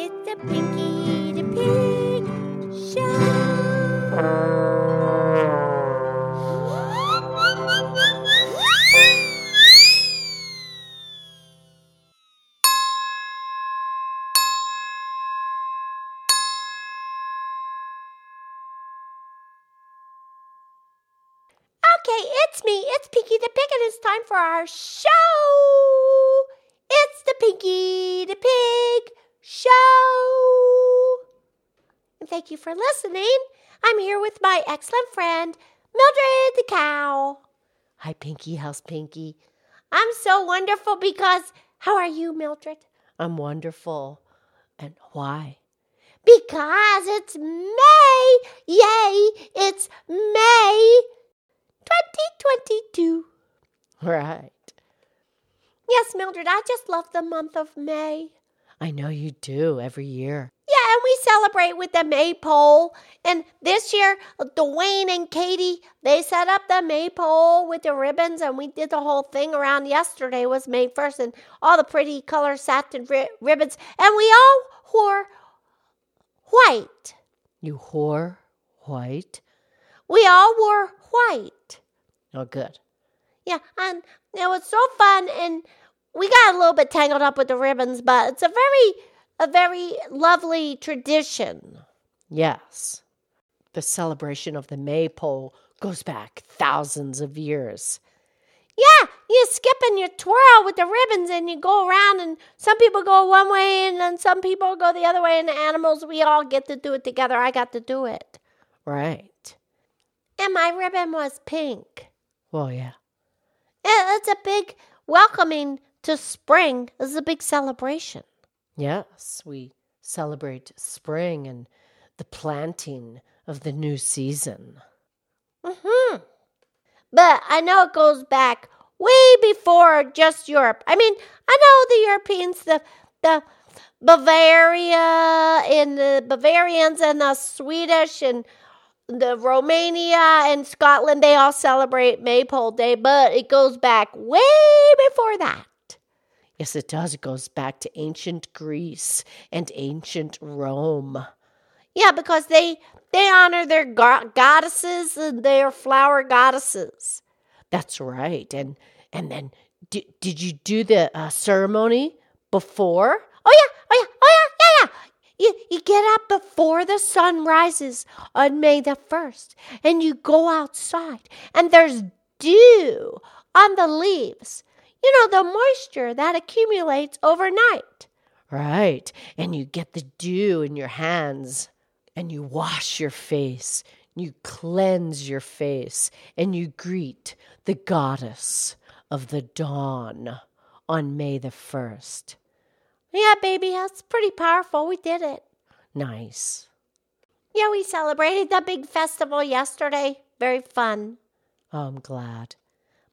It's the Pinky the Pig Show. Okay, it's me. It's Pinky the Pig, and it's time for our show. It's the Pinky the Pig Show. And thank you for listening. I'm here with my excellent friend, Mildred the Cow. Hi, Pinky. How's Pinky? I'm so wonderful because how are you, Mildred? I'm wonderful. And why? Because it's May. Yay, it's May 2022. Right. Yes, Mildred, I just love the month of May. I know you do every year. Yeah, and we celebrate with the maypole. And this year, Dwayne and Katie, they set up the maypole with the ribbons, and we did the whole thing around yesterday was May 1st, and all the pretty color satin ri- ribbons. And we all wore white. You wore white? We all wore white. Oh, good. Yeah, and it was so fun, and we got a little bit tangled up with the ribbons, but it's a very, a very lovely tradition. Yes. The celebration of the maypole goes back thousands of years. Yeah, you skip and you twirl with the ribbons and you go around, and some people go one way and then some people go the other way, and the animals, we all get to do it together. I got to do it. Right. And my ribbon was pink. Well, yeah. It's a big welcoming to spring. is a big celebration. Yes, we celebrate spring and the planting of the new season. Hmm. But I know it goes back way before just Europe. I mean, I know the Europeans, the the Bavaria and the Bavarians and the Swedish and the Romania and Scotland, they all celebrate Maypole Day, but it goes back way before that. Yes, it does. It goes back to ancient Greece and ancient Rome. Yeah, because they they honor their go- goddesses and their flower goddesses. That's right. And and then d- did you do the uh, ceremony before? Oh yeah, oh yeah, oh yeah, yeah, yeah. You, you get up before the sun rises on May the 1st and you go outside and there's dew on the leaves. You know, the moisture that accumulates overnight. Right. And you get the dew in your hands and you wash your face. You cleanse your face and you greet the goddess of the dawn on May the 1st. Yeah, baby, that's pretty powerful. We did it. Nice. Yeah, we celebrated the big festival yesterday. Very fun. Oh, I'm glad.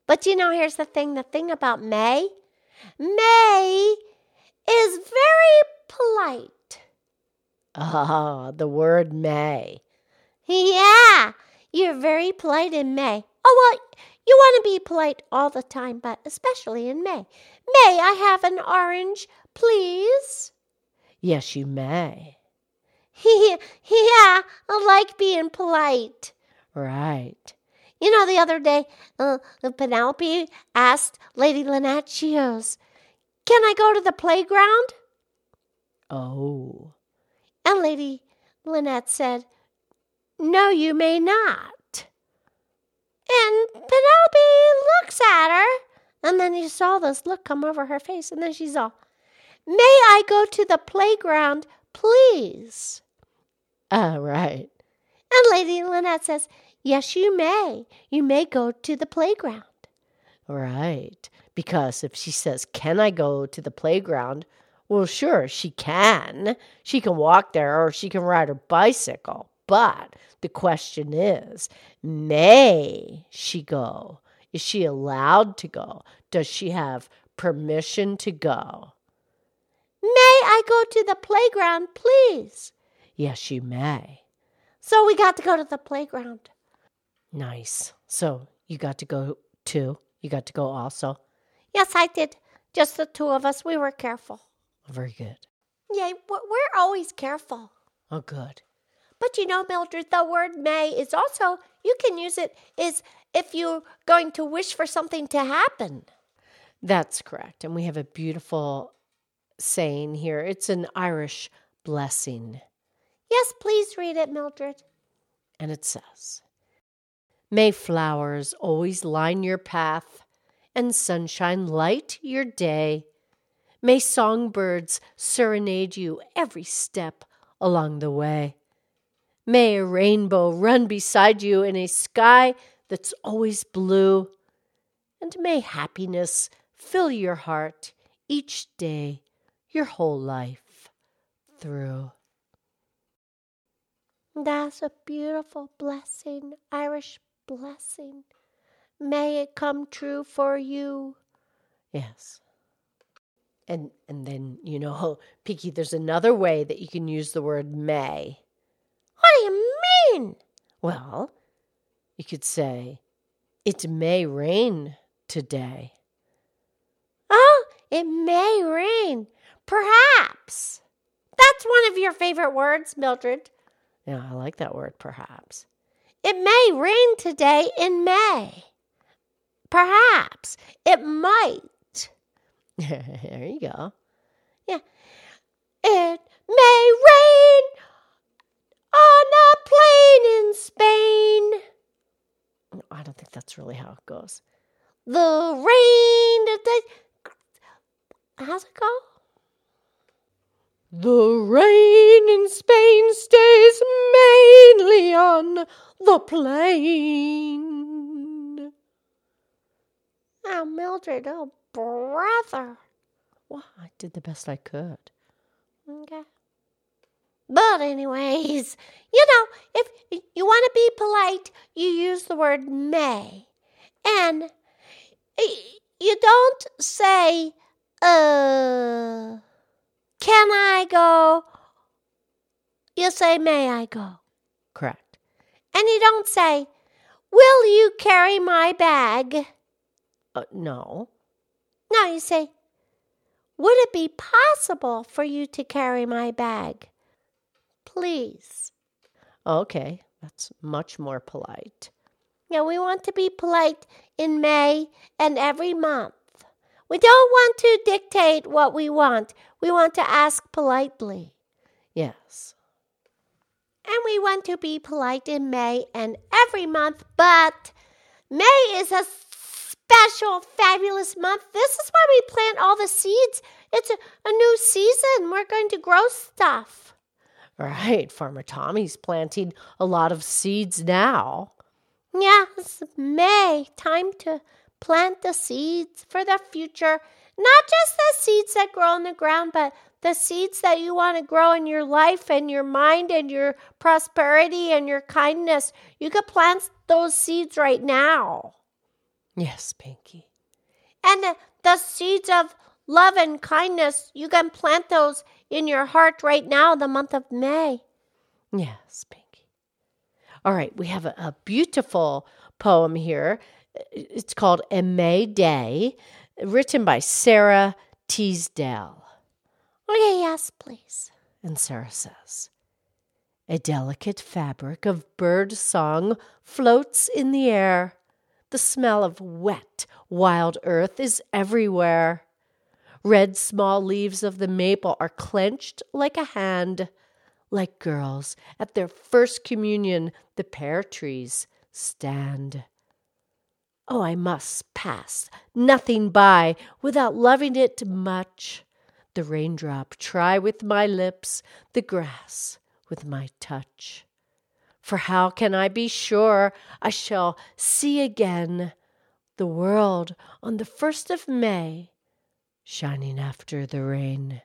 But you know, here's the thing the thing about May May is very polite. Ah, the word May. Yeah, you're very polite in May. Oh, well, you want to be polite all the time, but especially in May. May I have an orange, please? Yes, you may. yeah, I like being polite. Right. You know, the other day, uh, Penelope asked Lady Lynette, she goes, Can I go to the playground? Oh. And Lady Lynette said, No, you may not. And Penelope looks at her, and then you saw this look come over her face, and then she's all, May I go to the playground, please? Ah, right. And Lady Lynette says, Yes, you may. You may go to the playground. Right. Because if she says, Can I go to the playground? Well, sure, she can. She can walk there or she can ride her bicycle. But the question is, may she go? Is she allowed to go? Does she have permission to go? May I go to the playground, please? Yes, you may. So we got to go to the playground. Nice. So you got to go too? You got to go also? Yes, I did. Just the two of us. We were careful. Very good. Yeah, we're always careful. Oh, good. But you know, Mildred, the word may is also, you can use it is if you're going to wish for something to happen. That's correct. And we have a beautiful saying here. It's an Irish blessing. Yes, please read it, Mildred. And it says, May flowers always line your path and sunshine light your day. May songbirds serenade you every step along the way. May a rainbow run beside you in a sky that's always blue. And may happiness fill your heart each day, your whole life through. That's a beautiful blessing, Irish blessing. May it come true for you. Yes. And and then, you know, Pinky, there's another way that you can use the word may. What do you mean? Well, you could say, It may rain today. Oh, it may rain. Perhaps. That's one of your favorite words, Mildred. Yeah, I like that word, perhaps. It may rain today in May. Perhaps. It might. there you go. Yeah. It may rain on a plane in Spain. I don't think that's really how it goes. The rain. How's it go? The rain in Spain stays mainly on the plain. Oh, Mildred, oh, brother. Well, I did the best I could. Okay. But, anyways, you know, if you want to be polite, you use the word may. And you don't say, uh, can I go? You say, May I go? Correct. And you don't say, Will you carry my bag? Uh, no. No, you say, Would it be possible for you to carry my bag? Please. Okay, that's much more polite. Now, we want to be polite in May and every month. We don't want to dictate what we want. We want to ask politely. Yes. And we want to be polite in May and every month, but May is a special, fabulous month. This is why we plant all the seeds. It's a, a new season. We're going to grow stuff. Right. Farmer Tommy's planting a lot of seeds now. Yeah, it's May. Time to plant the seeds for the future. Not just the seeds that grow in the ground, but the seeds that you want to grow in your life and your mind and your prosperity and your kindness. You could plant those seeds right now. Yes, Pinky. And the, the seeds of love and kindness, you can plant those in your heart right now, the month of May. Yes, Pinky. All right, we have a, a beautiful poem here. It's called A May Day, written by Sara Teasdale. Oh, okay, yes, please. And Sara says, A delicate fabric of bird song floats in the air. The smell of wet, wild earth is everywhere. Red small leaves of the maple are clenched like a hand. Like girls at their first communion, the pear trees stand. Oh, I must pass nothing by without loving it much. The raindrop try with my lips, the grass with my touch. For how can I be sure I shall see again the world on the first of May, shining after the rain?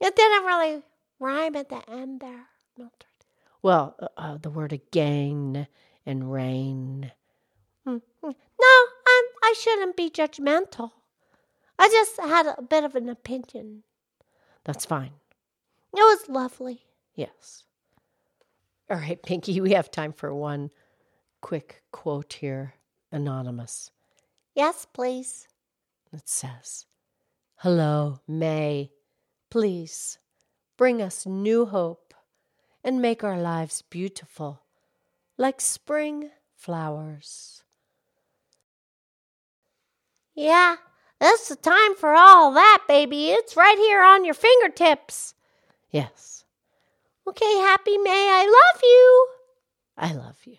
It didn't really rhyme at the end there, Mildred. Well, uh, uh, the word again and rain. Mm-hmm. No, I'm, I shouldn't be judgmental. I just had a bit of an opinion. That's fine. It was lovely. Yes. All right, Pinky, we have time for one quick quote here. Anonymous. Yes, please. It says, Hello, May. Please bring us new hope and make our lives beautiful like spring flowers. Yeah, that's the time for all that, baby. It's right here on your fingertips. Yes, Okay, Happy May, I love you. I love you.